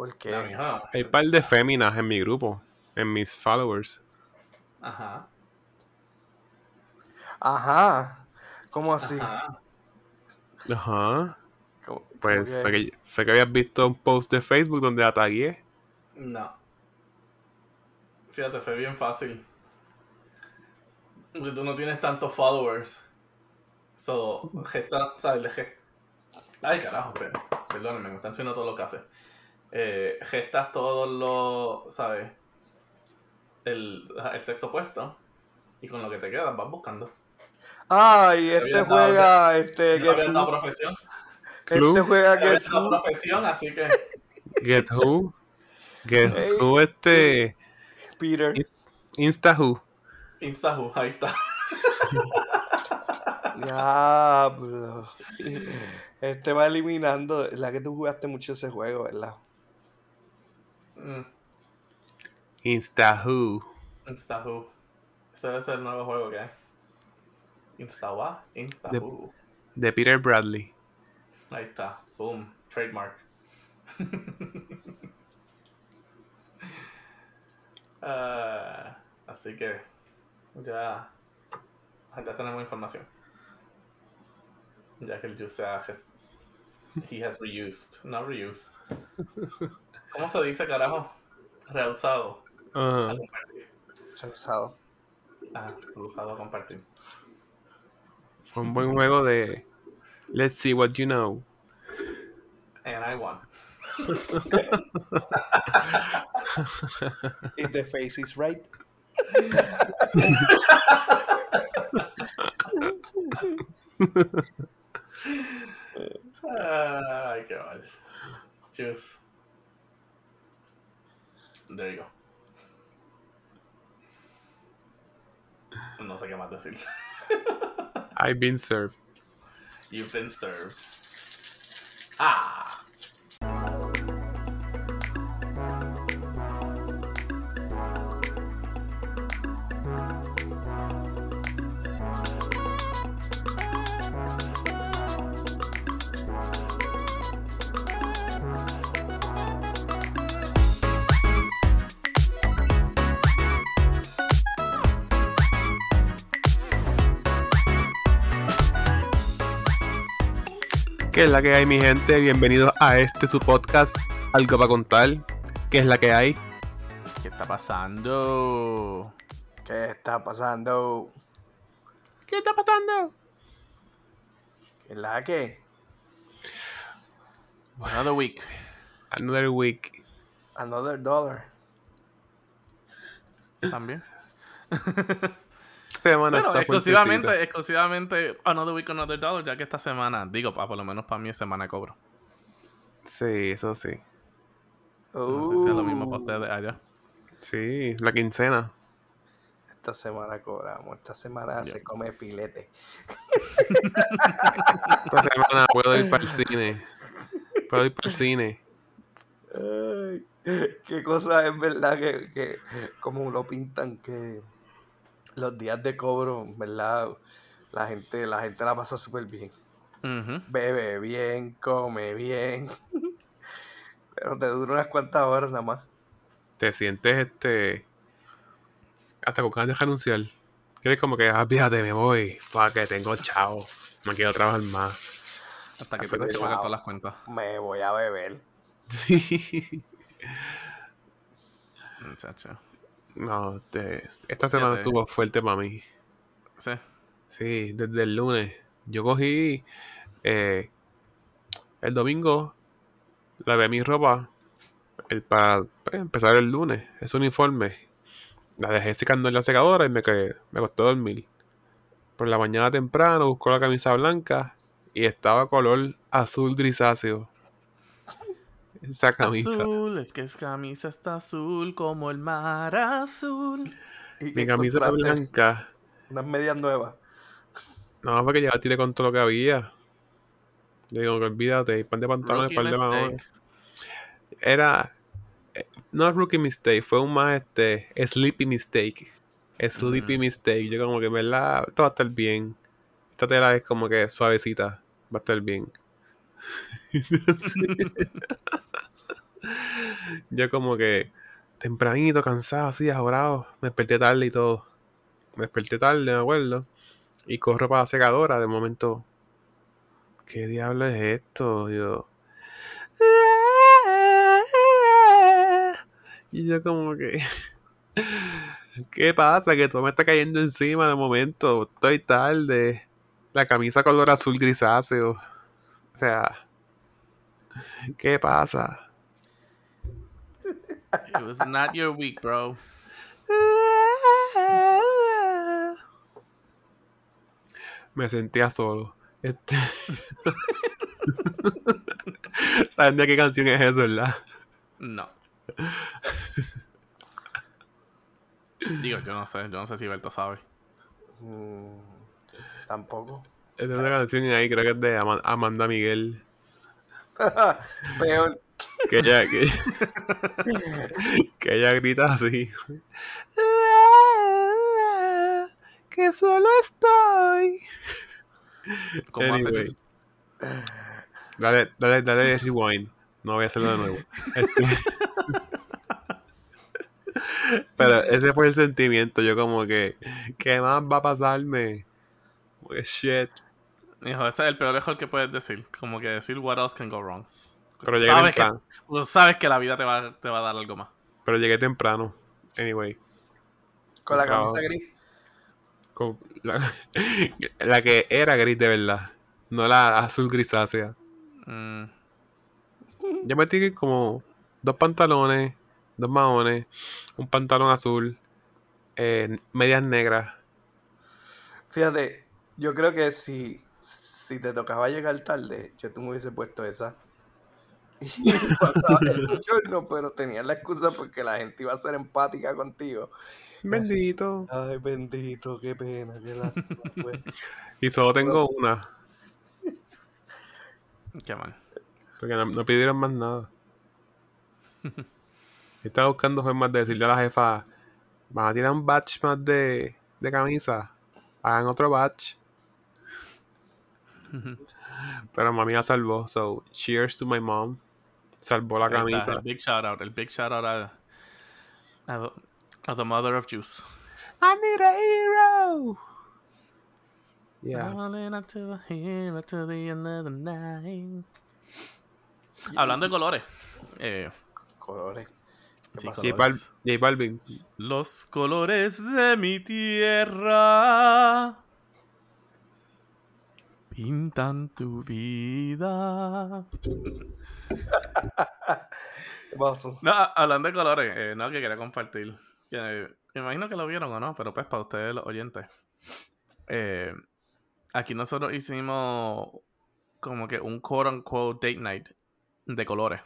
¿Por qué? La mija. Hay un par de féminas en mi grupo, en mis followers. Ajá. Ajá. ¿Cómo así? Ajá. Ajá. ¿Cómo- Pues cómo fue que, fue que habías visto un post de Facebook donde la tagué. No. Fíjate, fue bien fácil. Porque tú no tienes tantos followers. So, gesta, ¿sabes? Le ge- Ay, carajo, pero, perdónenme, me están haciendo todo lo que hace. Eh, gestas todos los, ¿sabes? El, el sexo opuesto. Y con lo que te quedas vas buscando. Ay, este dado- juega, este, No dado Who. profesión. Club. Este juega dado Who. profesión, así que... Get Who. Get Ey. Who este. Peter. Insta Who. Instahu, ahí está. Diablo. Este va eliminando. Es la que tú jugaste mucho ese juego, ¿verdad? Mm, Insta Who. Instahu. Ese debe ser el nuevo juego que hay. Instawa, Instahu. De Peter Bradley. Ahí está. Boom. Trademark. Ah, así que ya, ya tenemos información. Ya que el juice ha he has reused, no reused. ¿Cómo se dice, carajo? A compartir. Rehusado. Ah, reusado a compartir. Fue un buen juego de. Let's see what you know. And I won. If the face is right. Ay, qué mal. Juice. There you go. No sé qué más decir. I've been served. You've been served. Ah. ¿Qué es la que hay, mi gente? Bienvenidos a este su podcast, Algo para contar. ¿Qué es la que hay? ¿Qué está pasando? ¿Qué está pasando? ¿Qué está pasando? ¿Es la que? Another week. Another week. Another dollar. También. Semana Bueno, está exclusivamente, fuertecita. exclusivamente Another week, Another dollar, ya que esta semana, digo, pa, por lo menos para mí es semana de cobro. Sí, eso sí. No sé si es lo mismo para Uh, ustedes allá. Sí, la quincena. Esta semana cobramos. Esta semana Ya. se come filete. Esta semana puedo ir para el cine. Puedo ir para el cine. Ay, qué cosa es verdad que, que como lo pintan que los días de cobro, ¿verdad? La gente, la gente la pasa súper bien. Bebe bien, come bien. Pero te dura unas cuantas horas nada más. Te sientes este. Hasta con ganas de renunciar. Quieres como que, ah, fíjate, me voy. Fuck, que tengo chao. No quiero trabajar más. Hasta que Ah, tengo que chao. pagar todas las cuentas. Me voy a beber. Sí. Muchacho. No, este, esta semana estuvo fuerte para mí. Sí. Sí, desde el lunes. Yo cogí eh, el domingo, lavé mi ropa el, para empezar el lunes. Ese uniforme. La dejé secando en la secadora y me, quedé, me costó dormir. Por la mañana temprano busco la camisa blanca y estaba color azul grisáceo. Esa camisa. Azul, es que es camisa está azul como el mar azul. ¿Y Mi camisa era blanca. Unas medias nuevas. No, porque ya la tiré con todo lo que había. Digo, que olvídate, pan de pantalones, par de mistake. maones. Era. eh, No rookie mistake, fue un más este. Sleepy mistake. Sleepy Mm. mistake. Yo, como que, en ¿verdad? Esto va a estar bien. Esta tela es como que suavecita. Va a estar bien. Yo como que tempranito, cansado, así, ahorrado. Me desperté tarde y todo. Me desperté tarde, me acuerdo. Y corro para la secadora. De momento, ¿qué diablo es esto? Yo. Y yo como que... ¿Qué pasa? Que todo me está cayendo encima de momento. Estoy tarde. La camisa color azul grisáceo. O sea... ¿Qué pasa? It was not your week, bro. Me sentía solo. Este... ¿Saben de qué canción es eso, verdad? No. Digo, yo no sé. Yo no sé si Berto sabe. Mm, tampoco. Es de una canción ahí, creo que es de Ama- Amanda Miguel. Peor. Que ella, que, que ella grita así. Que solo estoy. ¿Cómo Anyway. Dale, dale, dale rewind. No voy a hacerlo de nuevo. Este- Pero ese fue el sentimiento. Yo como que, ¿qué más va a pasarme? Como que shit. Hijo, ese es el peor error que puedes decir. Como que decir what else can go wrong. Pero llegué sabes que, temprano. tú sabes que la vida te va, te va a dar algo más. Pero llegué temprano. Anyway. Con la camisa gris. con la, la que era gris de verdad. No la azul grisácea. Mm, Yo metí como dos pantalones, dos maones, un pantalón azul, eh, medias negras. Fíjate, yo creo que si, si te tocaba llegar tarde, yo tú me hubiese puesto esa. Y pasaba el bochorno, pero tenías la excusa porque la gente iba a ser empática contigo. Bendito. Ay, bendito, qué pena, qué lástima, pues. Y solo tengo una. qué mal. Porque no, no pidieron más nada. Estaba buscando formas de decirle a la jefa, van a tirar un batch más de, de camisa. Hagan otro batch. Pero mami la salvó. So, cheers to my mom. Salvó la camisa. El big shout out. El big shout out a, a, a the mother of juice. I need a hero. Yeah. Rolling up to the hero to the end of the night. Hablando de colores. Eh, Colores. ¿Qué Sí, pasó? J, Bal- J Balvin. los colores de mi tierra pintan tu vida. ¿Qué pasó? No, hablando de colores, eh, no, que quería compartir. Que, eh, me imagino que lo vieron o no, pero pues para ustedes los oyentes. Eh, aquí nosotros hicimos como que un quote unquote date night de colores.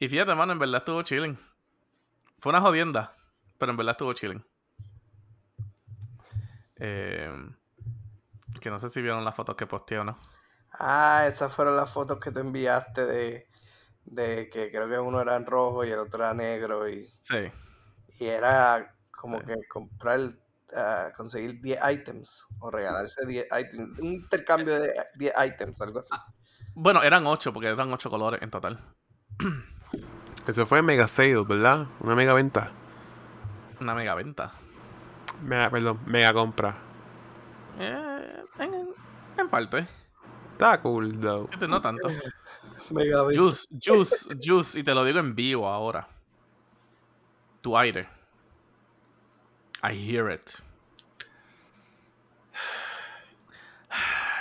Y fíjate, mano, en verdad estuvo chilling. Fue una jodienda, pero en verdad estuvo chilling. Eh, que no sé si vieron las fotos que posteé o no. Ah, esas fueron las fotos que te enviaste de, de que creo que uno era en rojo y el otro era negro y, Sí. y era como Sí. que comprar, ah, conseguir 10 items o regalarse 10 items, un intercambio de 10 items, algo así. Bueno, eran ocho, porque eran ocho colores en total. Eso fue mega sale, ¿verdad? Una mega venta. Una mega venta. Mega, perdón, mega compra. Eh, en, en parte. Está cool, though. Fíjate, No tanto. Mega. Juice, juice, juice. Y te lo digo en vivo ahora. Tu aire. I hear it.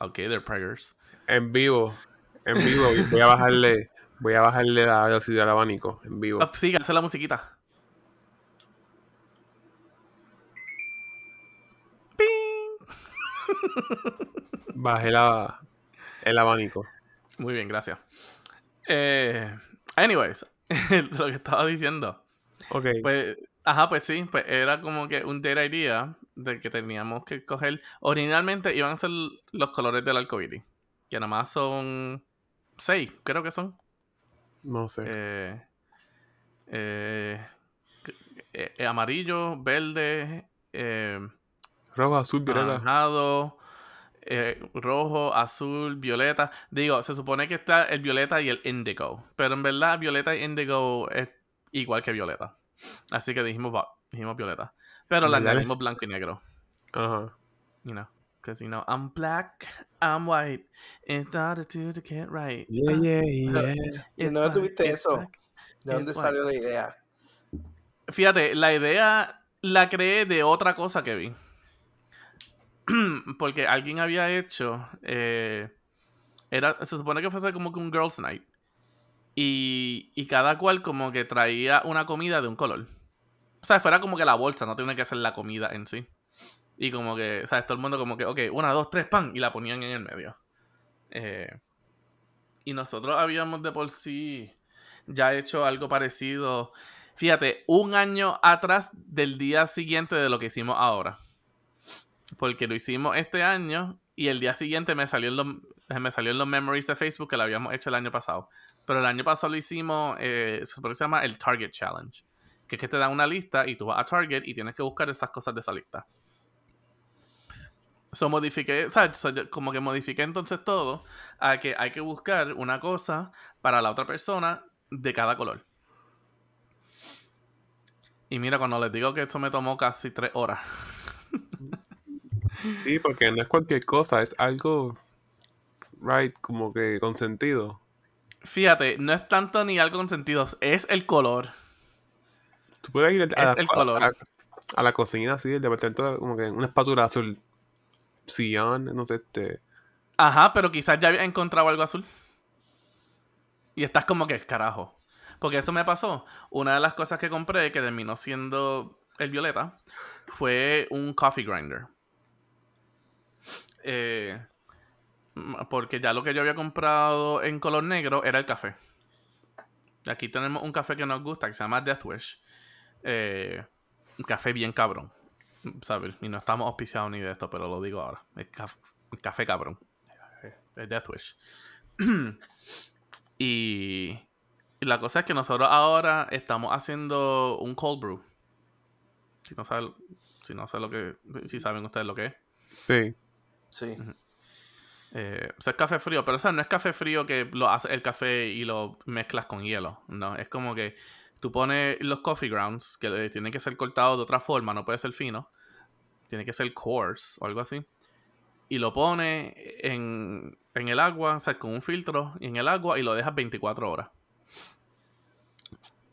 Okay, they're preggers. En vivo. En vivo. y Voy a bajarle. Voy a bajarle la velocidad al abanico. En vivo. Ah, sí, hace la musiquita. ¡Ping! Bajé la, el abanico. Muy bien, gracias. Eh, anyways, lo que estaba diciendo. Ok. Pues, ajá, pues sí, pues era como que un data idea de que teníamos que coger. Originalmente iban a ser los colores del arcoíris, que nada más son seis, creo que son. No sé. Eh, eh, eh, amarillo, verde, Rojo, azul, violeta. anaranjado, rojo, azul, violeta. Digo, se supone que está el violeta y el indigo. Pero en verdad, violeta y indigo es igual que violeta. Así que dijimos, dijimos violeta. Pero la añadimos blanco y negro. Ajá. You know. Because, you know, I'm black, I'm white. It's harder to get right. Yeah, Ah, yeah, ¿De yeah. it's dónde black, tuviste it's eso? black. ¿De dónde salió la idea? Fíjate, la idea la creé de otra cosa que vi. Porque alguien había hecho. eh, era, se supone que fuese como que un Girls' Night. Y, y cada cual como que traía una comida de un color. O sea, fuera como que la bolsa, no tiene que ser la comida en sí. Y como que, sea, todo el mundo como que, ok, una, dos, tres, pan, y la ponían en el medio. Eh, y nosotros habíamos de por sí ya hecho algo parecido. Fíjate, un año atrás del día siguiente de lo que hicimos ahora. Porque lo hicimos este año y el día siguiente me salió en los, me salió los memories de Facebook que lo habíamos hecho el año pasado. Pero el año pasado lo hicimos, eh, se llama el Target Challenge. Que es que te dan una lista y tú vas a Target y tienes que buscar esas cosas de esa lista. So modifiqué, o sea, so como que modifiqué entonces todo a que hay que buscar una cosa para la otra persona de cada color. Y mira, cuando les digo que eso me tomó casi tres horas. Sí, porque no es cualquier cosa, es algo, right, como que con sentido. Fíjate, no es tanto ni algo con sentidos, es el color. Tú puedes ir a, Es la, el color. a, la cocina, así, del departamento, como que una espátula azul, sillón, no sé, este... Ajá, pero quizás ya había encontrado algo azul. Y estás como que, carajo. Porque eso me pasó. Una de las cosas que compré, que terminó siendo el violeta, fue un coffee grinder. Eh, porque ya lo que yo había comprado en color negro era el café. Aquí tenemos un café que nos gusta, que se llama Death Wish. Eh, un café bien cabrón. ¿Sabes? Y no estamos auspiciados ni de esto, pero lo digo ahora. Es caf- café cabrón. Es Death Wish. y, y la cosa es que nosotros ahora estamos haciendo un cold brew. Si no saben, si no sé lo que, si saben ustedes lo que es. Sí. Sí. Eh, o sea, es café frío, pero o sea, no es café frío que lo haces el café y lo mezclas con hielo. No, es como que tú pones los coffee grounds, que tienen que ser cortados de otra forma, no puede ser fino. Tiene que ser coarse o algo así. Y lo pones en, en el agua, o sea, con un filtro en el agua y lo dejas 24 horas.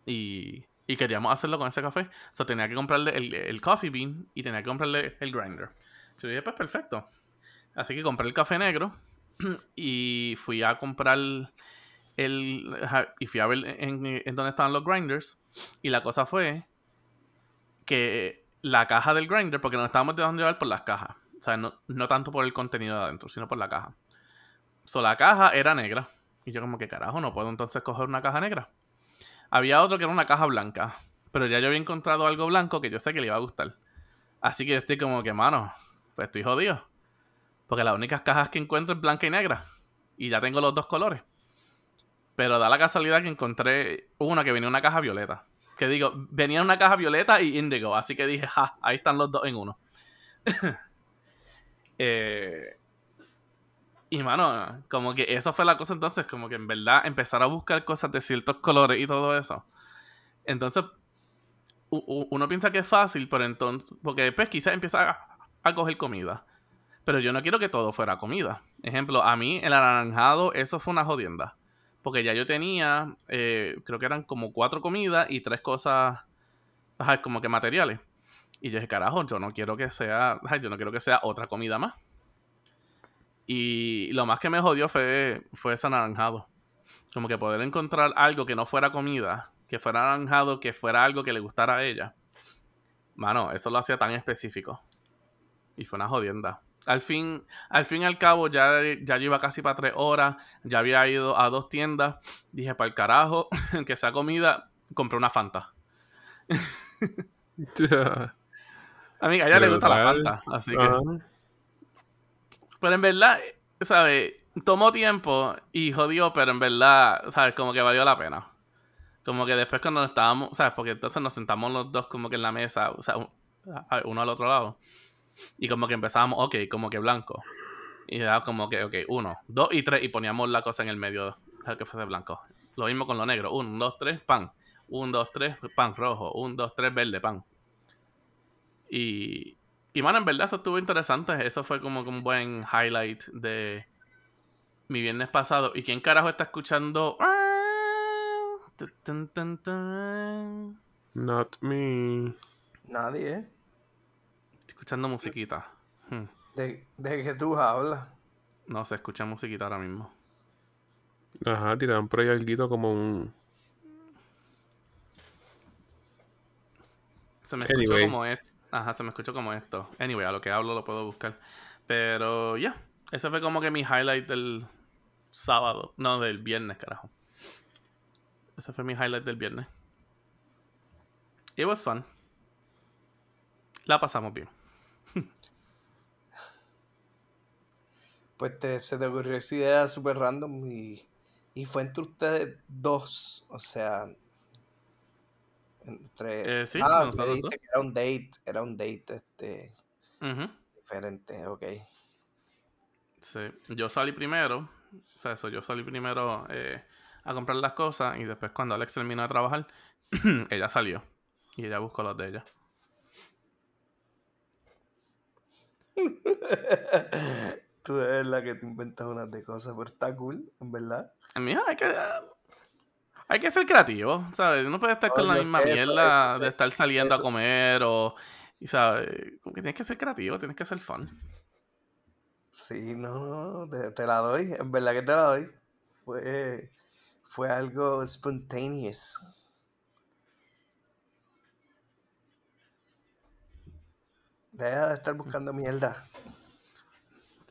Y, y queríamos hacerlo con ese café. O sea, tenía que comprarle el, el coffee bean y tenía que comprarle el grinder. Yo dije, pues perfecto. Así que compré el café negro y fui a comprar ajá, Y fui a ver en, en dónde estaban los grinders. Y la cosa fue que la caja del grinder, porque nos estábamos dejando llevar por las cajas. O sea, no, no tanto por el contenido de adentro, sino por la caja. So, la caja era negra. Y yo, como que carajo, no puedo entonces coger una caja negra. Había otro que era una caja blanca. Pero ya yo había encontrado algo blanco que yo sé que le iba a gustar. Así que yo estoy como que, mano, pues estoy jodido. Porque las únicas cajas que encuentro es blanca y negra. Y ya tengo los dos colores. Pero da la casualidad que encontré una que venía en una caja violeta. Que digo, venía en una caja violeta y índigo. Así que dije, ja, ahí están los dos en uno. Eh, y mano, como que eso fue la cosa entonces, como que en verdad empezar a buscar cosas de ciertos colores y todo eso. Entonces, uno piensa que es fácil, pero entonces, porque después quizás empieza a, a coger comida. Pero yo no quiero que todo fuera comida. Ejemplo, a mí el anaranjado, eso fue una jodienda. Porque ya yo tenía, eh, creo que eran como cuatro comidas y tres cosas, ajá, como que materiales. Y yo dije, carajo, yo no quiero que sea, ajá, yo no quiero que sea otra comida más. Y lo más que me jodió fue, fue ese anaranjado. Como que poder encontrar algo que no fuera comida, que fuera anaranjado, que fuera algo que le gustara a ella. Mano, eso lo hacía tan específico. Y fue una jodienda. Al fin, al fin y al cabo, ya, ya yo iba casi para tres horas. Ya había ido a dos tiendas. Dije, para el carajo, que sea comida, compré una Fanta. Amiga, a ella le gusta la. Fanta. Así que. Pero en verdad, ¿sabes? Tomó tiempo y jodió, pero en verdad, ¿sabes? Como que valió la pena. Como que después cuando estábamos, ¿sabes? Porque entonces nos sentamos los dos como que en la mesa, o sea, uno al otro lado. Y como que empezábamos, ok, como que blanco. Y era como que, ok, uno, dos y tres, y poníamos la cosa en el medio, al que fuese blanco. Lo mismo con lo negro. Un, dos, tres, pan. Un, dos, tres, pan rojo. Un, dos, tres, verde, pan. Y, y mano, en verdad eso estuvo interesante. Eso fue como que un buen highlight de mi viernes pasado. ¿Y quién carajo está escuchando? Not me. Nadie, ¿eh? Escuchando musiquita. Hmm. De, de que tú hablas. No se escucha musiquita ahora mismo. Ajá, tiraron por ahí algo como un. Se me escuchó Anyway. como esto. Ajá, se me escuchó como esto. Anyway, a lo que hablo lo puedo buscar. Pero ya, ese fue como que mi highlight del sábado. No, del viernes, carajo. Ese fue mi highlight del viernes. It was fun. La pasamos bien. Pues te, se te ocurrió esa idea súper random y, y fue entre ustedes dos. O sea. Entre. Eh, sí, ah, me nosotros dijiste dos. que era un date. Era un date este, diferente, ok. Sí. Yo salí primero. O sea, eso, yo salí primero eh, a comprar las cosas y después cuando Alex terminó de trabajar, ella salió. Y ella buscó los de ella. Tú de verdad que te inventas unas de cosas, pero está cool, en verdad. Mira, hay que, hay que ser creativo, ¿sabes? No puede estar No, con la misma eso, mierda eso, de estar saliendo a comer o, y sabes, como que tienes que ser creativo, tienes que ser fun. Sí, no, no, te, te la doy, en verdad que te la doy. Fue, fue algo spontaneous. Deja de estar buscando mierda.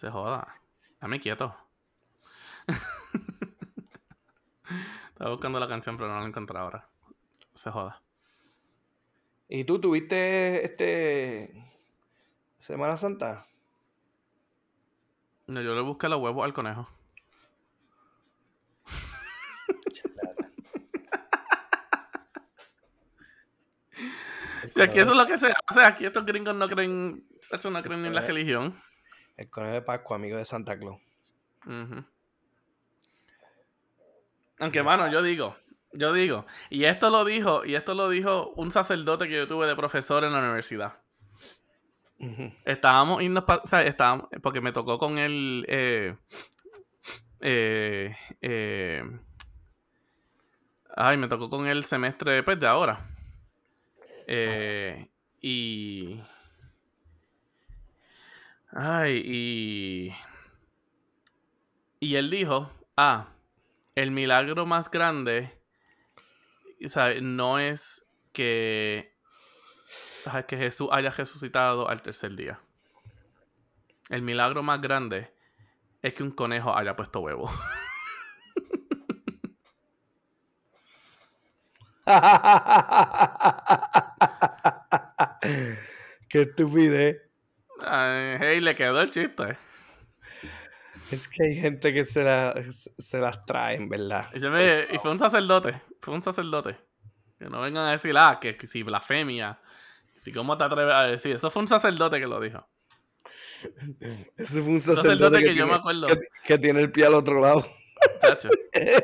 Se joda. Dame quieto. Estaba buscando la canción, pero no la encontré ahora. Se joda. ¿Y tú tuviste este Semana Santa? No, yo le busqué los huevos al conejo. Si aquí eso es lo que se hace, aquí estos gringos no creen, chacho, no creen ni en la Eh. religión. El conejo de Pascua, amigo de Santa Claus. Ujú. Aunque, mano, yo digo, yo digo, y esto lo dijo, y esto lo dijo un sacerdote que yo tuve de profesor en la universidad. Ujú. Estábamos irnos o sea, estábamos, porque me tocó con él, eh, eh, eh, ay, me tocó con el semestre, pues, de ahora. Eh, y, ay, y, y él dijo, ah, el milagro más grande, no es que, ajá, que Jesús haya resucitado al tercer día. El milagro más grande es que un conejo haya puesto huevo. Qué estupidez. Ay, hey, le quedó el chiste. Es que hay gente que se, la- se las trae, en verdad. Y, me- y fue un sacerdote. Fue un sacerdote. Que no vengan a decir, ah, que, que si blasfemia. Si cómo te atreves a decir. Eso fue un sacerdote que lo dijo. Eso fue un sacerdote sacerdote que, que yo me acuerdo. que- que tiene el pie al otro lado. Chacho.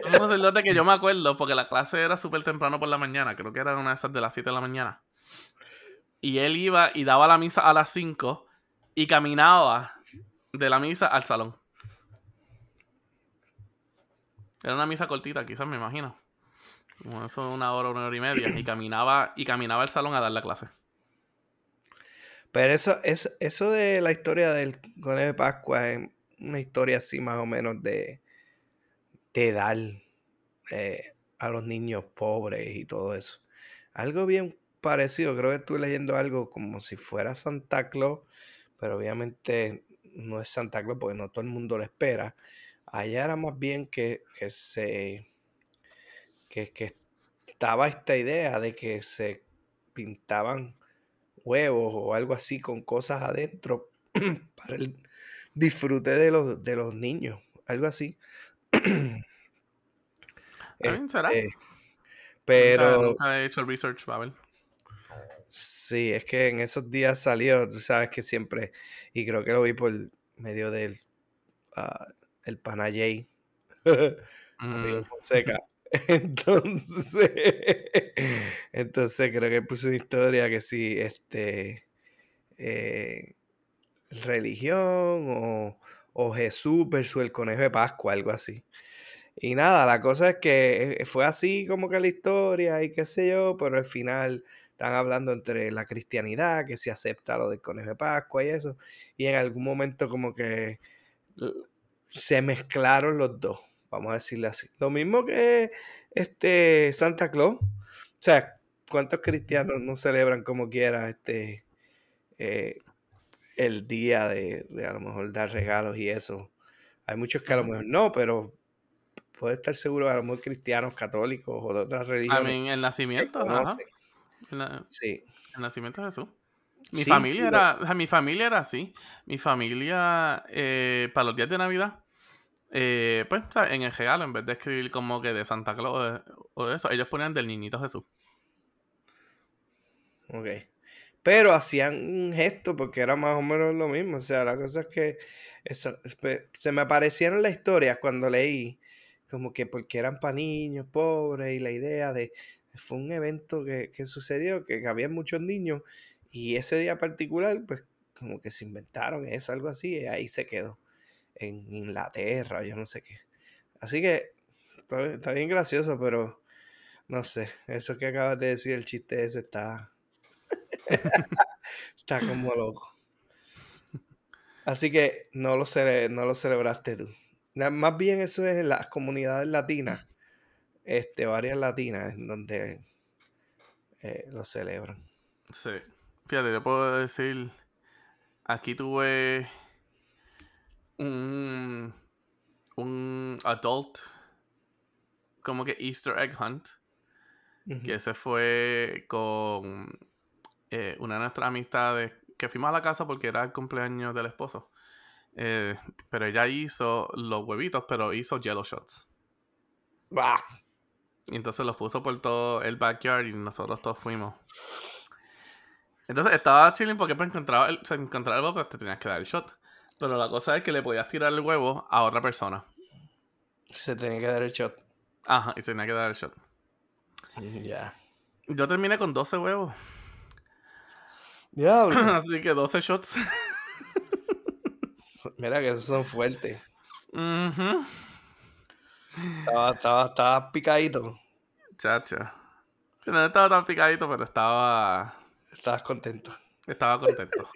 Un sacerdote que yo me acuerdo porque la clase era súper temprano por la mañana. Creo que era una de esas de las 7 de la mañana. Y él iba y daba la misa a las 5 y caminaba de la misa al salón. Era una misa cortita, quizás me imagino. Como eso una hora, una hora y media. Y caminaba, y caminaba al salón a dar la clase. Pero eso, eso, eso de la historia del conejo de Pascua es una historia así más o menos de, de dar eh, a los niños pobres y todo eso. Algo bien parecido, creo que estuve leyendo algo como si fuera Santa Claus, pero obviamente no es Santa Claus porque no todo el mundo lo espera. Allá era más bien que, que se que, que estaba esta idea de que se pintaban huevos o algo así con cosas adentro para el disfrute de los, de los niños, algo así. ¿Está bien, será? Este, Nunca- pero Nunca, he hecho el research, ver. Sí, es que en esos días salió, tú sabes que siempre, y creo que lo vi por medio del a el Panayay, amigo Mm, Fonseca. Entonces, entonces creo que puse una historia que sí, este, eh, religión o, o Jesús versus el conejo de Pascua, algo así. Y nada, la cosa es que eh, fue así como que la historia y qué sé yo, pero al final están hablando entre la cristianidad, que se acepta lo del conejo de Pascua y eso, y en algún momento como que se mezclaron los dos, vamos a decirle así. Lo mismo que este Santa Claus, o sea, ¿cuántos cristianos no celebran como quiera este eh, el día de, de a lo mejor dar regalos y eso? Hay muchos que a lo mejor no, pero puede estar seguro, a lo mejor cristianos, católicos o de otras I religiones mean, el nacimiento, ajá. Sí, el nacimiento de Jesús. Mi sí, familia sí, era, mi familia era así. Mi familia, eh, para los días de Navidad, eh, pues, ¿sabes? en el regalo, en vez de escribir como que de Santa Claus o, de eso, ellos ponían del niñito Jesús. ok. Pero hacían un gesto porque era más o menos lo mismo. O sea, la cosa es que eso- se me aparecieron las historias cuando leí, como que porque eran para niños pobres y la idea de, fue un evento que, que sucedió, que, había muchos niños y ese día particular, pues como que se inventaron eso, algo así, y ahí se quedó, en Inglaterra, yo no sé qué. Así que está, bien gracioso, pero no sé, eso que acabas de decir, el chiste ese está, está como loco. Así que no lo, cele- no lo celebraste tú. Más bien eso es en las comunidades latinas, este, varias latinas, en donde eh, lo celebran. Sí. Fíjate, yo puedo decir, aquí tuve un, un adult, como que Easter egg hunt, que se fue con eh, una de nuestras amistades, que fuimos a la casa porque era el cumpleaños del esposo. Eh, pero ella hizo los huevitos, pero hizo yellow shots. Bah, Y entonces los puso por todo el backyard y nosotros todos fuimos. Entonces estaba chilling porque para encontrar el, se encontraba el huevo, pues te tenías que dar el shot. Pero la cosa es que le podías tirar el huevo a otra persona. se tenía que dar el shot. Ajá, y se tenía que dar el shot. Ya. Yo terminé con 12 huevos. Diablo. Así que 12 shots. Mira que esos son fuertes. Ujú. Estaba, estaba, estaba picadito. Chacha. No estaba tan picadito, pero estaba. Estabas contento. Estaba contento.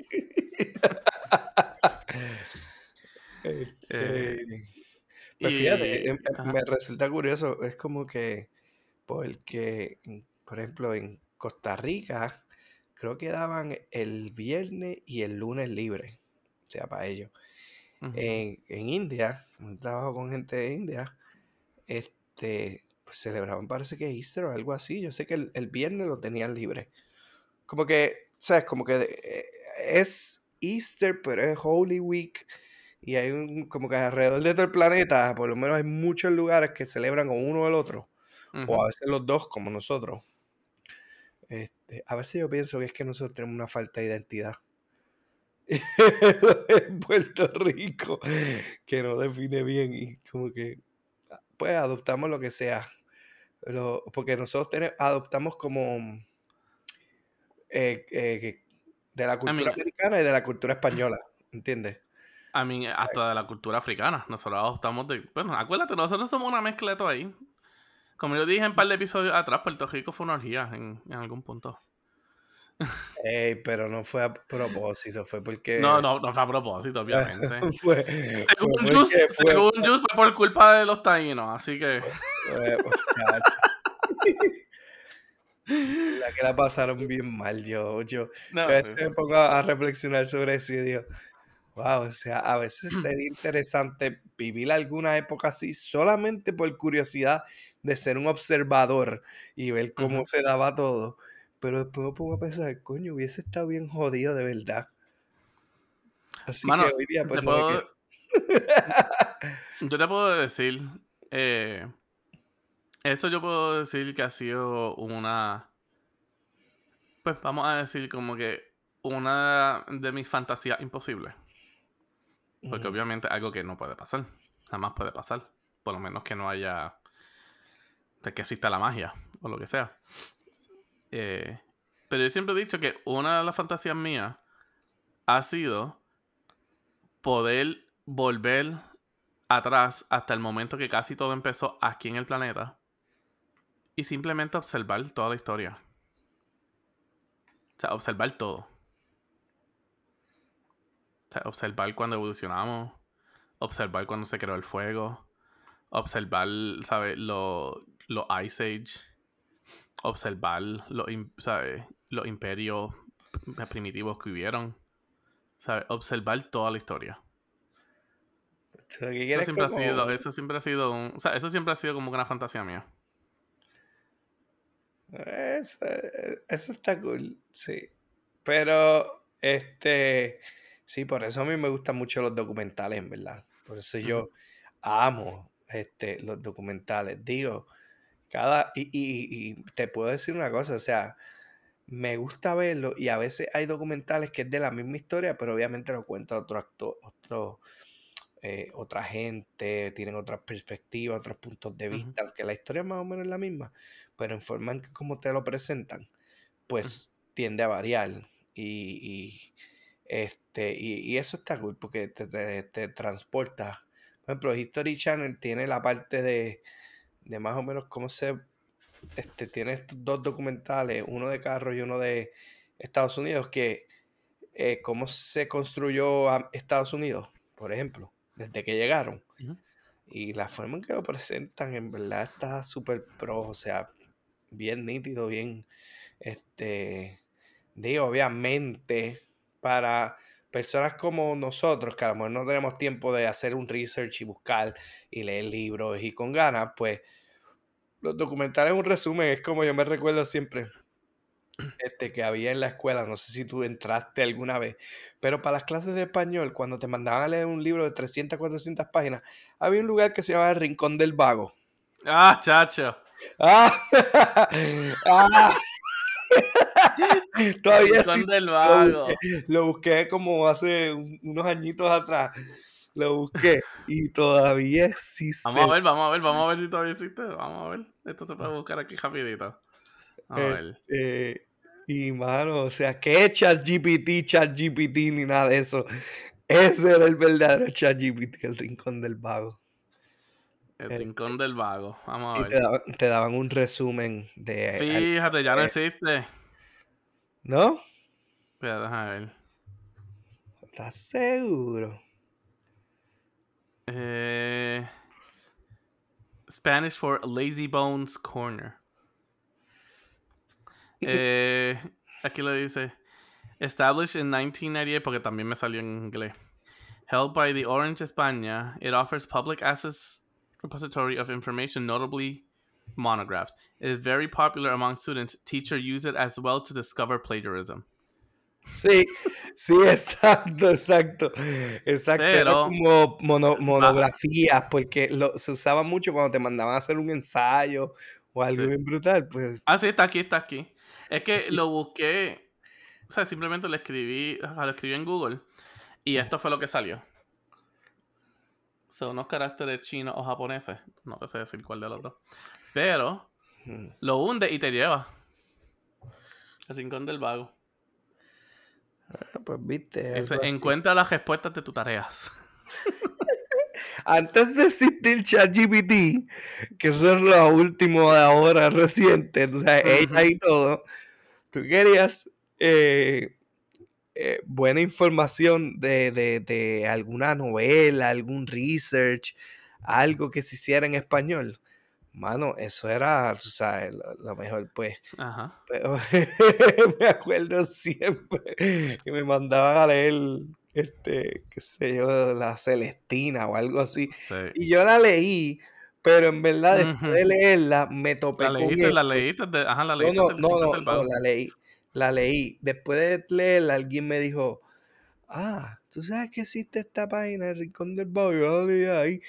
Eh, Eh, Pues y- fíjate, em- em- ajá. me resulta curioso, es como que, porque, por ejemplo, en Costa Rica, creo que daban el viernes y el lunes libre, o sea, para ellos. En, en India, trabajo con gente de India, este, pues celebraban, parece que Easter o algo así. Yo sé que el, el viernes lo tenían libre. Como que, ¿sabes? Como que eh, es Easter, pero es Holy Week. Y hay un, como que alrededor de todo el planeta, por lo menos hay muchos lugares que celebran uno o el otro, o a veces los dos, como nosotros. Este, a veces yo pienso que es que nosotros tenemos una falta de identidad en Puerto Rico que no define bien y como que pues adoptamos lo que sea. Lo- porque nosotros tenemos, adoptamos como eh, eh, que- de la cultura mean- americana y de la cultura española, ¿entiendes? A mí, hasta de la cultura africana. Nosotros adoptamos de. Bueno, acuérdate, nosotros somos una mezcla de todo ahí. Como yo dije en un par de episodios atrás, Puerto Rico fue una orgía en, en algún punto. Ey, pero no fue a propósito, fue porque... No, no, no fue a propósito, obviamente. fue, según fue- según Juice, fue por culpa de los taínos, así que. La que la pasaron bien mal, yo, yo, No, yo a sí, veces sí, me pongo a a reflexionar sobre eso y digo, wow, o sea, a veces sería interesante vivir alguna época así solamente por curiosidad de ser un observador y ver cómo se daba todo. Pero después me pongo a pensar, coño, hubiese estado bien jodido de verdad. Así Mano, que hoy día, pues te no puedo-. Yo te puedo decir, eh, eso yo puedo decir que ha sido una, pues vamos a decir como que una de mis fantasías imposibles. Porque Ujú. obviamente es algo que no puede pasar. Jamás puede pasar. Por lo menos que no haya. que exista la magia. O lo que sea. Eh, pero yo siempre he dicho que una de las fantasías mías ha sido poder volver atrás hasta el momento que casi todo empezó aquí en el planeta y simplemente observar toda la historia. O sea, observar todo. O sea, observar cuando evolucionamos, observar cuando se creó el fuego, observar, ¿sabes? Los lo Ice Age, observar los, ¿sabes? los imperios primitivos que hubieron, ¿sabes? Observar toda la historia. O sea, ¿qué Eso siempre, ha sido, eso siempre ha sido un- o sea, eso siempre ha sido como una fantasía mía. Eso, eso está cool, sí. Pero, este, sí, por eso a mí me gustan mucho los documentales, en verdad. Por eso yo amo este, los documentales. Digo, cada, y, y- y te puedo decir una cosa, o sea, me gusta verlo y a veces hay documentales que es de la misma historia, pero obviamente lo cuenta otro actor, otro, eh, otra gente, tienen otras perspectivas, otros puntos de vista, aunque la historia más o menos es la misma, pero en forma en que como te lo presentan, pues tiende a variar. Y, y, este, y, y eso está cool porque te, te- te transporta. Por ejemplo, History Channel tiene la parte de, de más o menos cómo se este, tiene estos dos documentales, uno de carro y uno de Estados Unidos, que eh, cómo se construyó a Estados Unidos, por ejemplo, desde que llegaron. Y la forma en que lo presentan, en verdad, está súper pro, o sea, bien nítido, bien, este, digo, obviamente, para personas como nosotros, que a lo mejor no tenemos tiempo de hacer un research y buscar y leer libros y con ganas, pues los documentales, un resumen, es como yo me recuerdo siempre este, que había en la escuela, no sé si tú entraste alguna vez, pero para las clases de español, cuando te mandaban a leer un libro de 300, 400 páginas, había un lugar que se llamaba el Rincón del Vago. Ah, chacho. ¡Ah! ¡Ah! Todavía sí, del lo vago. busqué, lo busqué como hace un- unos añitos atrás. Lo busqué y todavía existe. Vamos a ver, vamos a ver, vamos a ver si todavía existe. Vamos a ver. Esto se puede buscar aquí rapidito. A Eh, ver. eh, y mano, o sea, que es ChatGPT, ChatGPT ni nada de eso. Ese era el verdadero ChatGPT, el rincón del vago. El eh, rincón del vago. Vamos a Y te ver. daban, te daban un resumen de... al- Fíjate, ya no eh, existe. ¿No? Espera, déjame ver. ¿Estás seguro? Eh, Spanish for Lazy Bones Corner. Eh, aquí lo dice. Established in 1998, porque también me salió en inglés. Held by the Orange España, it offers public access repository of information, notably monographs. It is very popular among students. Teachers use it as well to discover plagiarism. Sí, sí, exacto, exacto. Exacto. Era Pero- como mono- monografías, porque lo, se usaba mucho cuando te mandaban a hacer un ensayo o algo Sí. bien brutal. Pues Ah, sí, está aquí, está aquí. Es que Sí. lo busqué, o sea, simplemente lo escribí, lo escribí en Google y esto fue lo que salió. Son unos caracteres chinos o japoneses, no te sé decir cuál de los dos. Pero lo hunde y te lleva. El rincón del vago. pues viste. Encuentra las respuestas de tus tareas. Antes de existir ChatGPT, que eso es lo último de ahora reciente, o sea, ella y todo, tú querías eh, eh, buena información de, de- de alguna novela, algún research, algo que se hiciera en español. Mano, eso era, tú sabes, lo, lo mejor, pues. Ajá. Pero me acuerdo siempre que me mandaban a leer, este, qué sé yo, la Celestina o algo así. Sí. Y yo la leí, pero en verdad después de leerla me topé La con leíste, la esto. leíste, de, ajá, la leíste no, del no, no, del no, la leí, la leí. Después de leerla, alguien me dijo, ah, tú sabes que existe esta página, el Rincón del Vago, yo la leí ahí.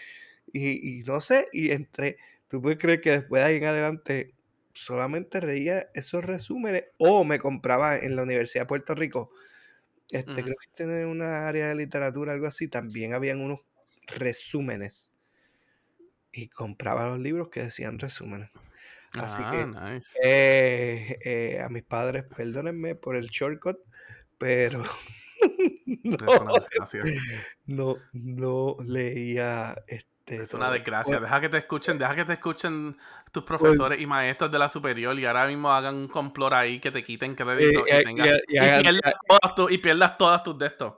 Y, y no sé, y entré, tú puedes creer que después de ahí en adelante solamente reía esos resúmenes o me compraba en la Universidad de Puerto Rico este, creo que tiene una área de literatura, algo así, también habían unos resúmenes. Y compraba los libros que decían resúmenes. Así Ah, que nice. eh, eh, a mis padres, perdónenme por el shortcut, pero no, no, no leía este Es una todo. desgracia. Por- Deja que te escuchen, deja que te escuchen tus por- profesores y maestros de la superior y ahora mismo hagan un complot ahí que te quiten eh, crédito y y- tengas y- y pierdas todas tus y pierdas todas tus de estos.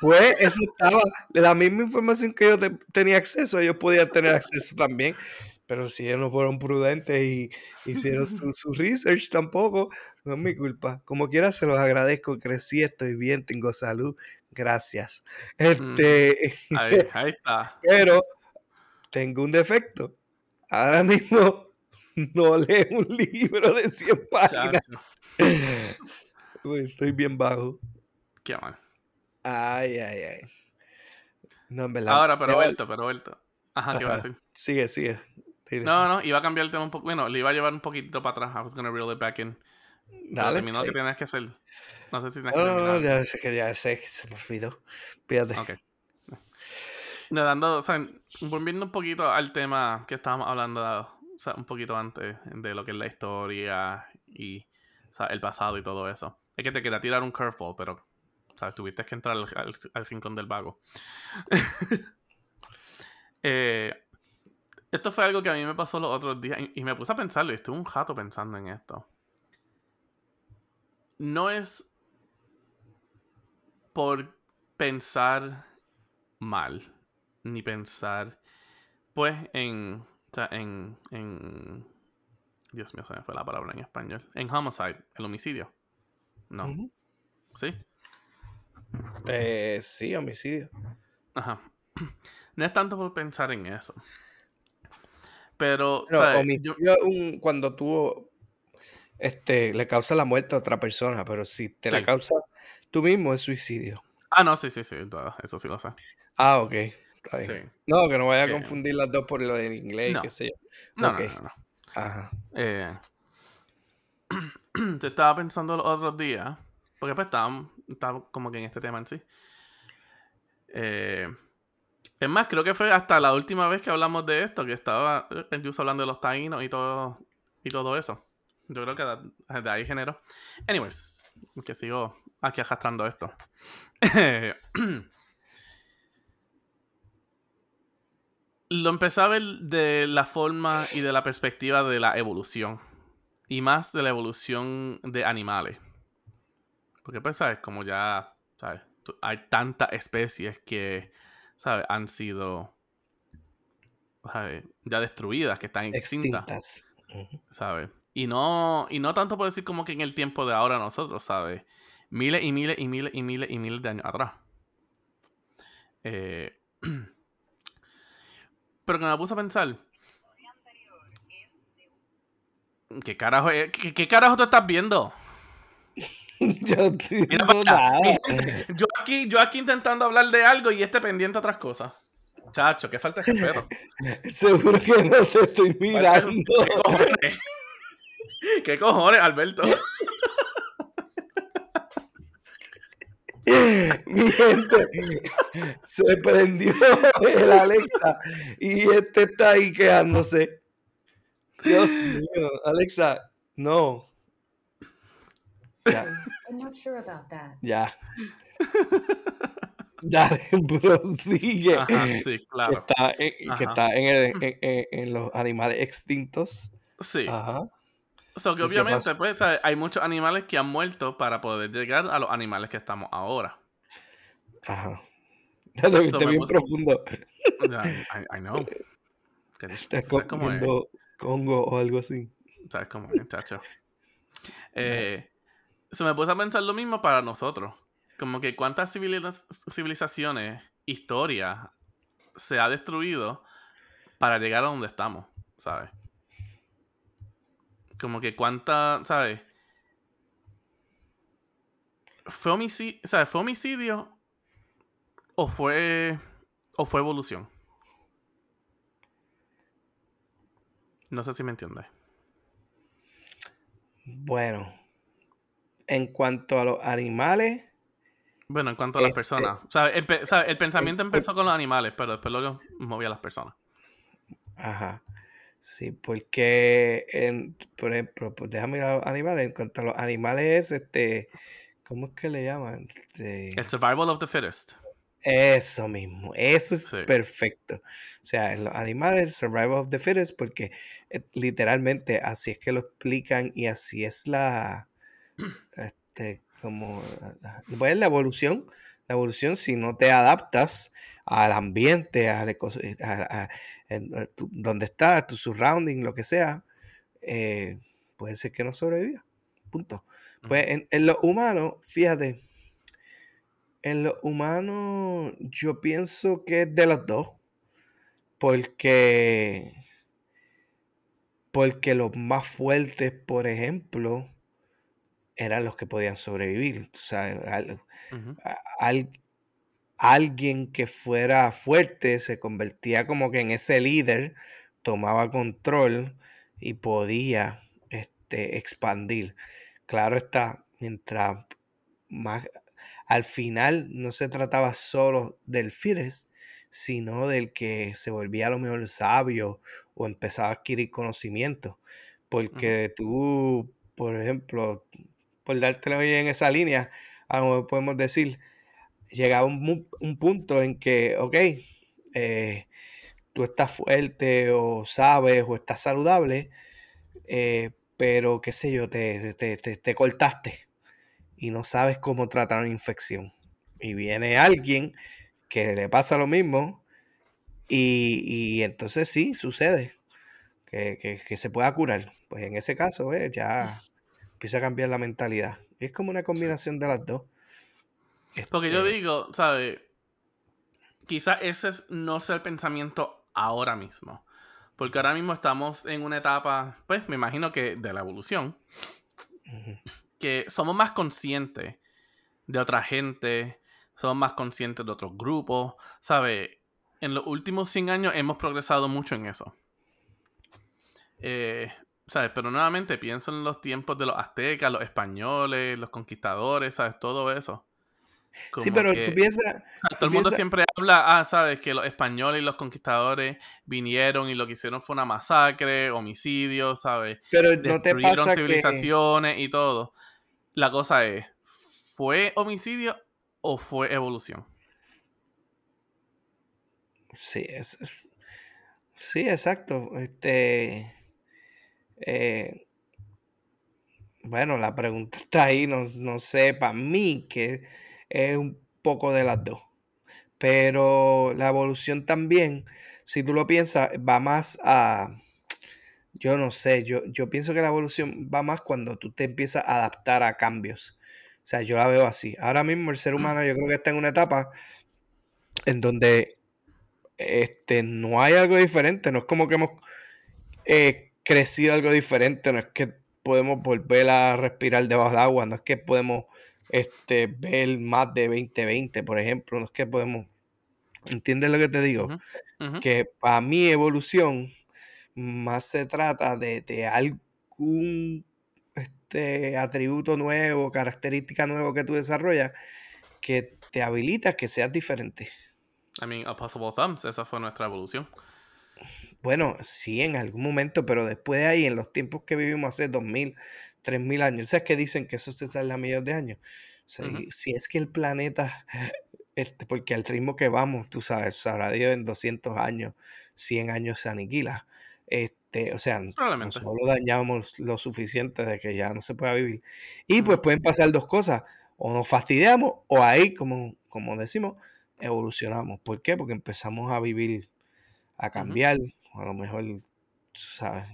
Pues eso estaba, de la misma información que yo te- tenía acceso, ellos podían tener acceso también, pero si ellos no fueron prudentes y hicieron su, su research tampoco, no es mi culpa. Como quiera se los agradezco, crecí, estoy bien, tengo salud, gracias. Este, Ahí, ahí está. pero tengo un defecto. Ahora mismo no leo un libro de 100 páginas. Estoy bien bajo. Qué mal. Ay, ay, ay. No, en verdad. Ahora, pero vuelto, pero vuelto. Ajá, ¿qué iba a decir? Sigue, sigue. No, no, iba a cambiar el tema un poco. Bueno, le iba a llevar un poquito para atrás. I was gonna reel it back in. Dale. terminó lo que tenías que hacer. No sé si tienes No, que no, no, terminar. ya sé que ya sé, se me olvidó. Fíjate. Ok. No, dando, o sea, volviendo un poquito al tema que estábamos hablando, un poquito antes de lo que es la historia y el pasado y todo eso. Es que te quería tirar un curveball, pero. Tuviste que entrar al, rincón del vago. Eh, esto fue algo que a mí me pasó los otros días y, y me puse a pensarlo y estuve un rato pensando en esto. No es por pensar mal, ni pensar, pues, en, o sea, en, en, Dios mío, se me fue la palabra en español, en homicide, el homicidio. No. ¿sí? Eh, sí, homicidio. Ajá. No es tanto por pensar en eso. Pero, cuando tú este, le causa la muerte a otra persona, pero si te la Sí. causa tú mismo es suicidio. Ah, no, sí, sí, sí, eso sí lo sé. Ah, ok. Está bien. Sí. No, que no vaya a Que- confundir las dos por lo del inglés, No. qué sé yo. No, no, no, no. Ajá. Eh, yo estaba pensando los otros días, porque pues estaba, estaba como que en este tema en sí. Eh, es más, creo que fue hasta la última vez que hablamos de esto, que estaba el Jus hablando de los taínos y todo, y todo eso. Yo creo que de, de ahí generó. Anyways, que sigo aquí arrastrando esto. Lo empecé a ver de la forma y de la perspectiva de la evolución. Y más de la evolución de animales. Porque pues, ¿sabes? Como ya, ¿sabes? Hay tantas especies que, ¿sabes? Han sido, ¿sabes? Ya destruidas, que están extintas. ¿sabes? Y no, y no tanto por decir como que en el tiempo de ahora nosotros, ¿sabes? Miles y miles y miles y miles y miles de años atrás. Eh, pero que me puse a pensar. ¿Qué carajo, es- qué, qué carajo tú estás viendo? Yo Mira nada. aquí, yo aquí intentando hablar de algo y este pendiente a otras cosas. Chacho, qué falta de respeto. Seguro que no te estoy ¿Qué mirando. cojones? ¿Qué cojones, Alberto? Mi gente, se prendió el Alexa y este está ahí quejándose. Dios mío, Alexa, no. Ya, I'm not sure about that. ya. Dale, prosigue. Ajá, sí, Que claro. está, en, que está en, el- en- en- en los animales extintos. Sí. Ajá. So que ¿Y qué obviamente, pues, ¿sabes? hay muchos animales que han muerto para poder llegar a los animales que estamos ahora. Ajá. Ya te viste bien profundo. I, I know. Estás comiendo Congo o algo así. ¿Sabes cómo es, chacho? Eh, se me puse a pensar lo mismo para nosotros. Como que cuántas civiliz- civilizaciones, historia, se ha destruido para llegar a donde estamos, ¿sabes? Como que cuánta, ¿sabes? ¿Fue homicidio, ¿sabes? ¿Fue homicidio o fue, o fue evolución? No sé si me entiendes. Bueno, en cuanto a los animales, Bueno, en cuanto a las Este- personas. O sea, empe- o sea, el pensamiento el- empezó con los animales, pero después luego movió a las personas. Ajá. Sí, porque, en, por ejemplo, pues déjame ir a los animales. En cuanto a los animales, este, ¿cómo es que le llaman? Este, El survival of the fittest. Eso mismo, eso es Sí. perfecto. O sea, en los animales, survival of the fittest, porque eh, literalmente así es que lo explican y así es la, este, como, la- pues la evolución. La evolución, si no te adaptas al ambiente, al ecos- a- a- tu- donde estás, tu surrounding, lo que sea, eh, puede ser que no sobreviva. Punto. Pues en, en los humanos, fíjate, en los humanos yo pienso que es de los dos. Porque, porque los más fuertes, por ejemplo, eran los que podían sobrevivir. tú sabes, al- Ujú. a- al- alguien que fuera fuerte se convertía como que en ese líder, tomaba control y podía este, expandir. Claro está, mientras más al final no se trataba solo del fittest, sino del que se volvía a lo mejor sabio o empezaba a adquirir conocimiento. Porque tú, por ejemplo, por dártelo en esa línea, a lo mejor podemos decir, llegaba un, un punto en que, ok, eh, tú estás fuerte o sabes o estás saludable, eh, pero qué sé yo, te, te, te- te cortaste y no sabes cómo tratar una infección. Y viene alguien que le pasa lo mismo y, y entonces sí, sucede que, que- que se pueda curar. Pues en ese caso, eh, ya empieza a cambiar la mentalidad. Es como una combinación de las dos. Porque yo Este, digo, ¿sabes? Quizás ese es- no sea el pensamiento ahora mismo. Porque ahora mismo estamos en una etapa, pues me imagino que de la evolución, que somos más conscientes de otra gente, somos más conscientes de otros grupos, ¿sabes? En los últimos 100 años hemos progresado mucho en eso. Eh, ¿Sabes? Pero nuevamente pienso en los tiempos de los aztecas, los españoles, los conquistadores, ¿sabes? Todo eso. Sí, pero que- tú piensas, o sea, tú todo el mundo siempre habla, ah, sabes, que los españoles y los conquistadores vinieron y lo que hicieron fue una masacre, homicidio, ¿sabes? pero no te pasa que... civilizaciones y todo. La cosa es, ¿fue homicidio o fue evolución? Sí, es, es- sí, exacto. Este, eh, bueno, la pregunta está ahí, no, no sé, para mí que es un poco de las dos. Pero la evolución también, si tú lo piensas, va más a, yo no sé, yo, yo pienso que la evolución va más cuando tú te empiezas a adaptar a cambios. O sea, yo la veo así. Ahora mismo el ser humano yo creo que está en una etapa en donde este, no hay algo diferente, no es como que hemos eh, crecido algo diferente, no es que podemos volver a respirar debajo del agua, no es que podemos este, ver más de 2020, por ejemplo, no es que podemos, ¿entiendes lo que te digo? Que para mi evolución más se trata de, de algún este, atributo nuevo, característica nueva que tú desarrollas que te habilita que seas diferente. I mean, Opposable Thumbs, esa fue nuestra evolución. Bueno, sí, en algún momento, pero después de ahí, en los tiempos que vivimos hace 2000, 3000 años, ¿sabes que dicen que eso se tarda millones de años? O sea, si es que el planeta, este, porque al ritmo que vamos, tú sabes, sabrá Dios, en 200 años, 100 años se aniquila. Este, o sea, nosotros dañamos lo suficiente de que ya no se pueda vivir. Y pues pueden pasar dos cosas, o nos fastidiamos, o ahí, como, como decimos, evolucionamos. ¿Por qué? Porque empezamos a vivir, a cambiar, a lo mejor, tú sabes.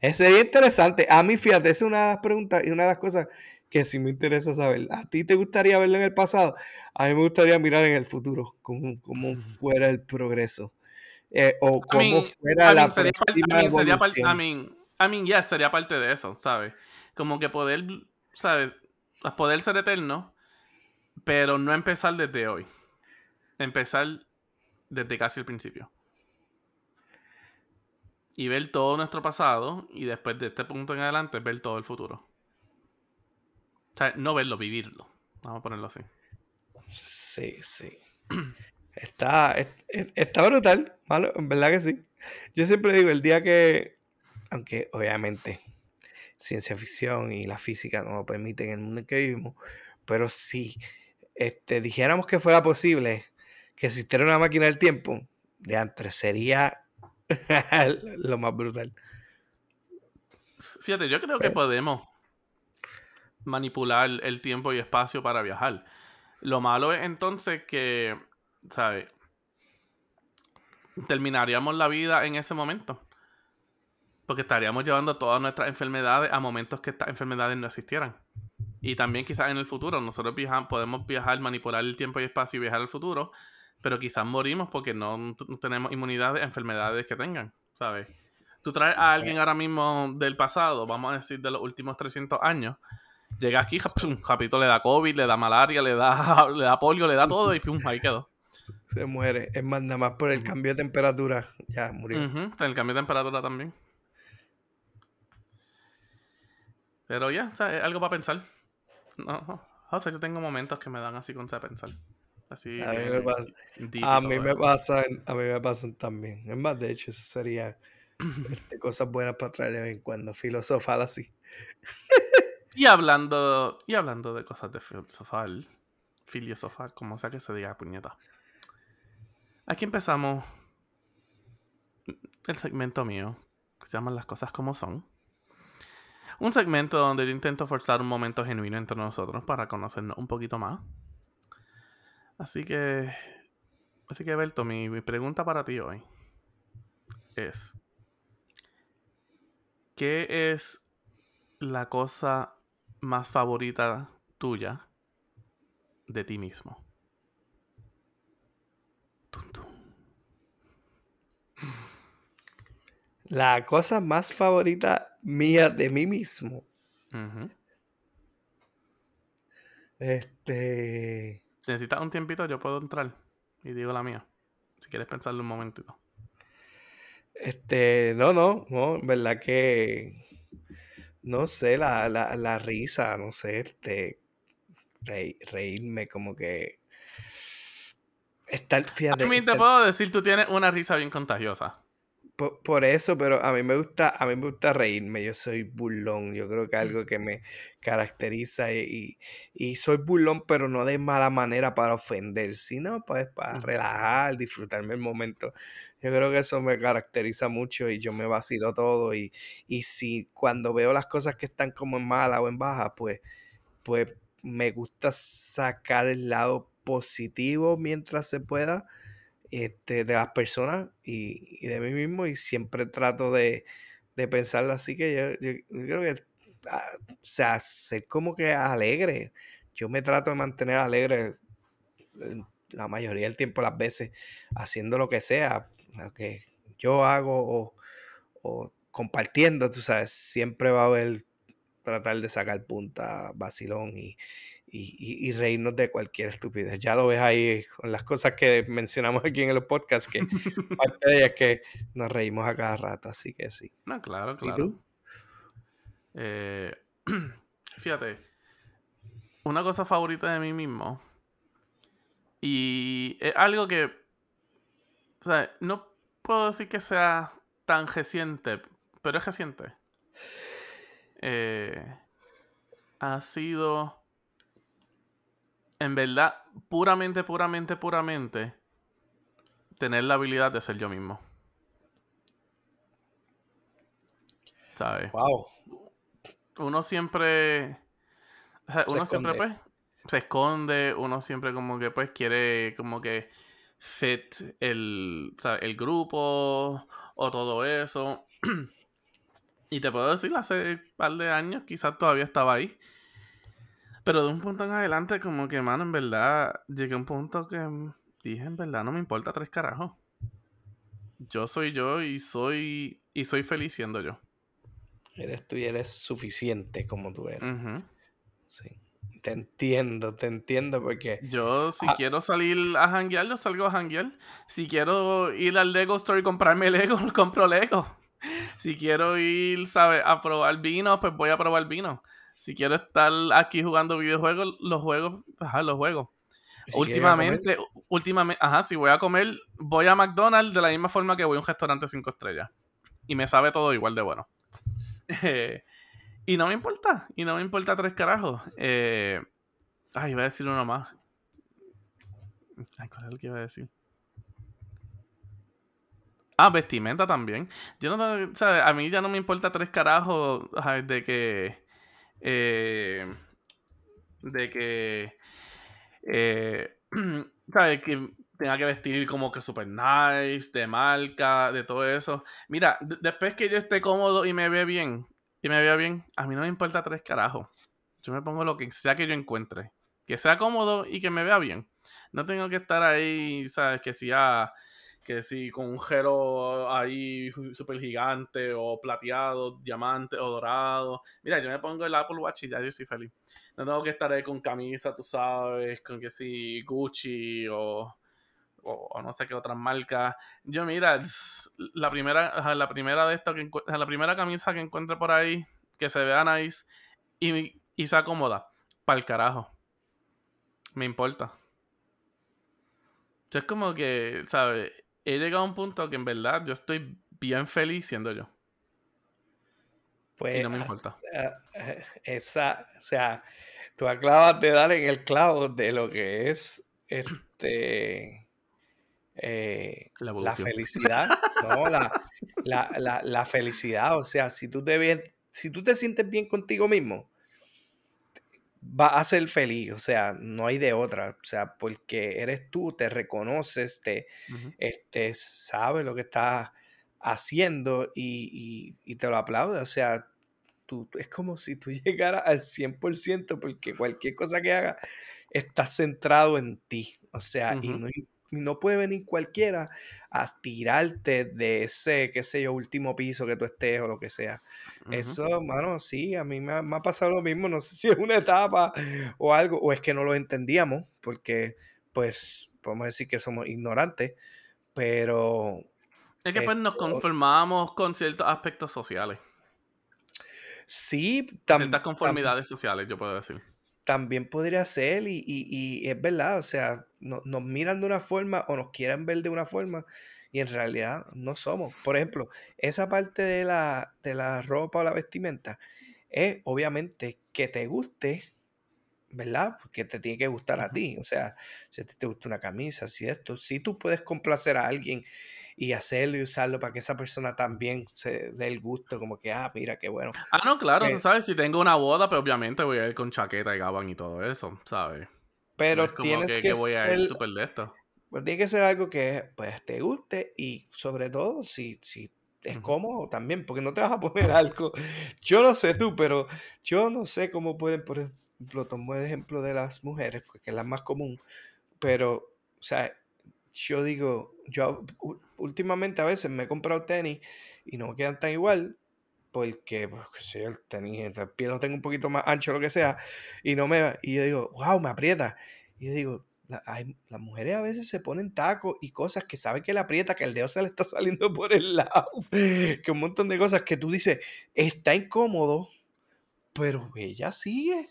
Es sería interesante. A mí, fíjate, esa es una de las preguntas y una de las cosas que sí me interesa saber. ¿A ti te gustaría verlo en el pasado? A mí me gustaría mirar en el futuro, cómo, cómo fuera el progreso. eh, o I cómo mean, fuera I la mean, sería parte, I próxima mean, sería parte, I mean, I mean, yes, sería parte de eso, ¿sabes? Como que poder, ¿sabes? Poder ser eterno, pero no empezar desde hoy. Empezar desde casi el principio. Y ver todo nuestro pasado y después de este punto en adelante ver todo el futuro. O sea, no verlo, vivirlo. Vamos a ponerlo así. Sí, sí. Está, es- es- está brutal, malo, en verdad que sí. Yo siempre digo, el día que, aunque obviamente ciencia ficción y la física no lo permiten en el mundo en que vivimos, pero si este, dijéramos que fuera posible que existiera una máquina del tiempo, de antes sería lo más brutal. Fíjate, yo creo que Pero- podemos manipular el tiempo y espacio para viajar. Lo malo es entonces que, ¿sabes? Terminaríamos la vida en ese momento. Porque estaríamos llevando todas nuestras enfermedades a momentos que estas enfermedades no existieran. Y también quizás en el futuro, nosotros viaja- podemos viajar, manipular el tiempo y espacio y viajar al futuro, pero quizás morimos porque no, tenemos inmunidad a enfermedades que tengan, ¿sabes? Tú traes a alguien ahora mismo del pasado, vamos a decir de los últimos 300 años, llega aquí, pum, rapidito le da COVID, le da malaria, le da, le da polio, le da todo y pum, ahí quedó. Se muere. Es más, nada más por el cambio de temperatura. Ya murió. Ujú, el cambio de temperatura también. Pero ya, o sea, es algo para pensar. No. O sea, yo tengo momentos que me dan así con pensar. Así. A mí me pasa- A mí me pasan, a mí me pasan también. Es más, de hecho, eso sería este, cosas buenas para traer de vez en cuando, filosofar así. Y hablando, y hablando de cosas de filosofar, filosofar, como sea que se diga, puñeta. Aquí empezamos el segmento mío, que se llama Las cosas como son. Un segmento donde yo intento forzar un momento genuino entre nosotros para conocernos un poquito más. Así que, así que Berto, mi, mi pregunta para ti hoy es, ¿qué es la cosa más favorita tuya de ti mismo? Tum, tum. La cosa más favorita mía de mí mismo. Este. Si necesitas un tiempito, yo puedo entrar y digo la mía. Si quieres pensarlo un momentito. Este. No, no, no. En verdad que. No sé, la, la, la risa, no sé, este. rei- reírme, como que. Estar, fíjate. A mí te estar- puedo decir, tú tienes una risa bien contagiosa. Por, por eso, pero a mí me gusta, a mí me gusta reírme, yo soy burlón, yo creo que algo que me caracteriza y, y soy burlón, pero no de mala manera para ofender, sino pues para Ujú. relajar, disfrutarme el momento. Yo creo que eso me caracteriza mucho y yo me vacilo todo y, y si cuando veo las cosas que están como en mala o en baja, pues, pues me gusta sacar el lado positivo mientras se pueda este, de las personas y, de mí mismo y siempre trato de, de así que yo, yo- creo que, ah, sea, ser como que alegre. Yo me trato de mantener alegre la mayoría del tiempo, las veces, haciendo lo que sea, lo que yo hago o, o compartiendo, tú sabes, siempre va a haber tratar de sacar punta, vacilón y, y, y- y reírnos de cualquier estupidez. Ya lo ves ahí con las cosas que mencionamos aquí en el podcast, que parte de ellas es que nos reímos a cada rato, así que sí. No, claro, ¿Y claro. tú? Eh, fíjate, una cosa favorita de mí mismo. Y es algo que. O sea, no puedo decir que sea tan reciente, pero es reciente. Eh, ha sido. En verdad, puramente, puramente, puramente. Tener la habilidad de ser yo mismo. ¿Sabes? Wow. uno siempre. o sea, Se uno siempre, pues, se esconde, uno siempre como que, pues, quiere como que fit el, el grupo o todo eso. y te puedo decir, hace un par de años quizás todavía estaba ahí. Pero de un punto en adelante, como que, mano, en verdad, llegué a un punto que mm, dije, en verdad, no me importa tres carajos. Yo soy yo y soy, y soy feliz siendo yo. Eres tú y eres suficiente como tú eres. Sí. Te entiendo, te entiendo porque Yo, si Ah. quiero salir a janguear, yo salgo a janguear. Si quiero ir al Lego Store y comprarme Lego, compro Lego. Si quiero ir, ¿sabes? A probar vino, pues voy a probar vino. Si quiero estar aquí jugando videojuegos, los juegos, ajá, los juegos. Si Últimamente, últimamente, ajá, si voy a comer, voy a McDonald's de la misma forma que voy a un restaurante cinco estrellas. Y me sabe todo igual de bueno. Eh, y no me importa, y no me importa tres carajos. Eh, ay, iba a decir uno más. Ay, ¿cuál es el que iba a decir? Ah, vestimenta también. Yo no. A mí ya no me importa tres carajos de que. Eh, de que. eh, ¿sabes? Que tenga que vestir como que super nice, de marca, de todo eso. Mira, después que yo esté cómodo y me ve bien, y me vea bien, a mí no me importa tres carajos. Yo me pongo lo que sea que yo encuentre. Que sea cómodo y que me vea bien. No tengo que estar ahí, ¿sabes? Que si, ah, que si con un gelo ahí súper gigante, o plateado, diamante, o dorado. Mira, yo me pongo el Apple Watch y ya yo soy feliz. No tengo que estar ahí con camisa, tú sabes, con que si Gucci o, o, no sé qué otras marcas. Yo, mira, la primera, la primera de esto que la primera camisa que encuentre por ahí, que se vea nice y, y sea cómoda, para el carajo. Me importa. Yo es como que, ¿sabes? He llegado a un punto que en verdad yo estoy bien feliz siendo yo. pues, no me importa. ah, eh, esa, o sea, tú acabas de dar en el clavo de lo que es este eh, La felicidad, ¿no? La, la, la, la felicidad, o sea, si tú te bien, si tú te sientes bien contigo mismo, vas a ser feliz, o sea, no hay de otra, o sea, porque eres tú, te reconoces, te, este, sabes lo que estás haciendo y, y- y te lo aplaude, o sea, tú, es como si tú llegaras al 100% porque cualquier cosa que hagas está centrado en ti, o sea, y no puede venir cualquiera a tirarte de ese, qué sé yo, último piso que tú estés o lo que sea. Eso, mano, sí, a mí me ha, me ha pasado lo mismo, no sé si es una etapa o algo, o es que no lo entendíamos, porque pues podemos decir que somos ignorantes, pero Es que pues nos conformamos con ciertos aspectos sociales. sí, con tam- ciertas tam- conformidades sociales, yo puedo decir. También podría ser y, y- y es verdad, o sea, no- nos miran de una forma o nos quieren ver de una forma y en realidad no somos. Por ejemplo, esa parte de la, de la ropa o la vestimenta es obviamente que te guste, ¿verdad? Porque te tiene que gustar a ti, o sea, si a ti te gusta una camisa, si esto, si tú puedes complacer a alguien y hacerlo y usarlo para que esa persona también se dé el gusto, como que, ah, mira, qué bueno. Ah, no, claro, Eh, tú sabes, si tengo una boda, pues obviamente voy a ir con chaqueta y gabán y todo eso, ¿sabes? Pero no es como tienes que, que, que voy a ir súper de esto. Pues tiene que ser algo que pues te guste y sobre todo si, si es cómodo también, porque no te vas a poner algo. Yo no sé tú, pero yo no sé cómo pueden, por ejemplo, tomo el ejemplo de las mujeres, porque es la más común, pero, o sea, yo digo, yo últimamente a veces me he comprado tenis y no me quedan tan igual. Porque, pues, yo, el tenis, el pie lo tengo un poquito más ancho, lo que sea, y no me, y yo digo, wow, me aprieta. Y yo digo, la- hay- las mujeres a veces se ponen tacos y cosas que saben que le aprieta, que el dedo se le está saliendo por el lado, que un montón de cosas que tú dices, está incómodo, pero ella sigue.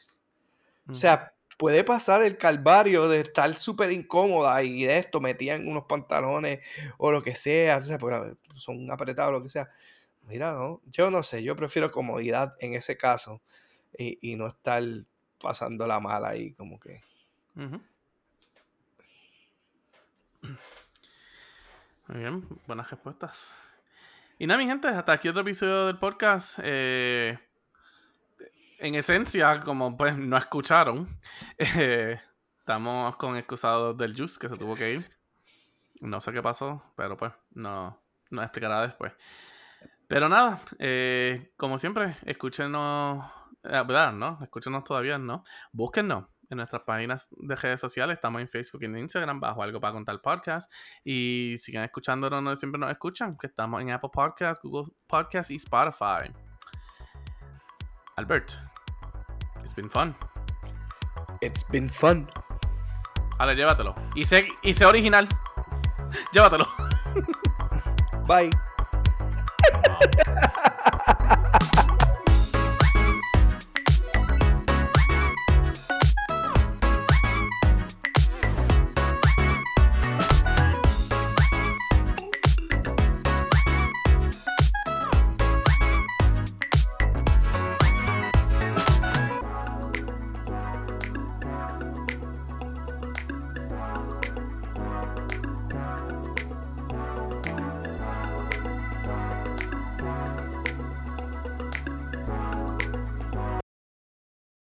O sea, puede pasar el calvario de estar súper incómoda y de esto metida en unos pantalones o lo que sea, o son apretados, lo que sea. Mira, no, yo no sé, yo prefiero comodidad en ese caso y, no estar pasando la mala ahí como que... Ujú. Muy bien, buenas respuestas. Y nada, mi gente, hasta aquí otro episodio del podcast. Eh, en esencia, como pues no escucharon, eh, estamos con excusados del Juice que se tuvo que ir. No sé qué pasó, pero pues no, nos explicará después. Pero nada, eh, como siempre, escúchenos, eh. ¿No? Escúchenos todavía, ¿no? Búsquennos en nuestras páginas de redes sociales. Estamos en Facebook y en Instagram bajo algo para contar podcast. Y sigan escuchándonos, no siempre nos escuchan, que estamos en Apple Podcasts, Google Podcasts y Spotify. Albert, it's been fun. It's been fun. Ale, llévatelo. Y sé, y sé original. Llévatelo. Bye.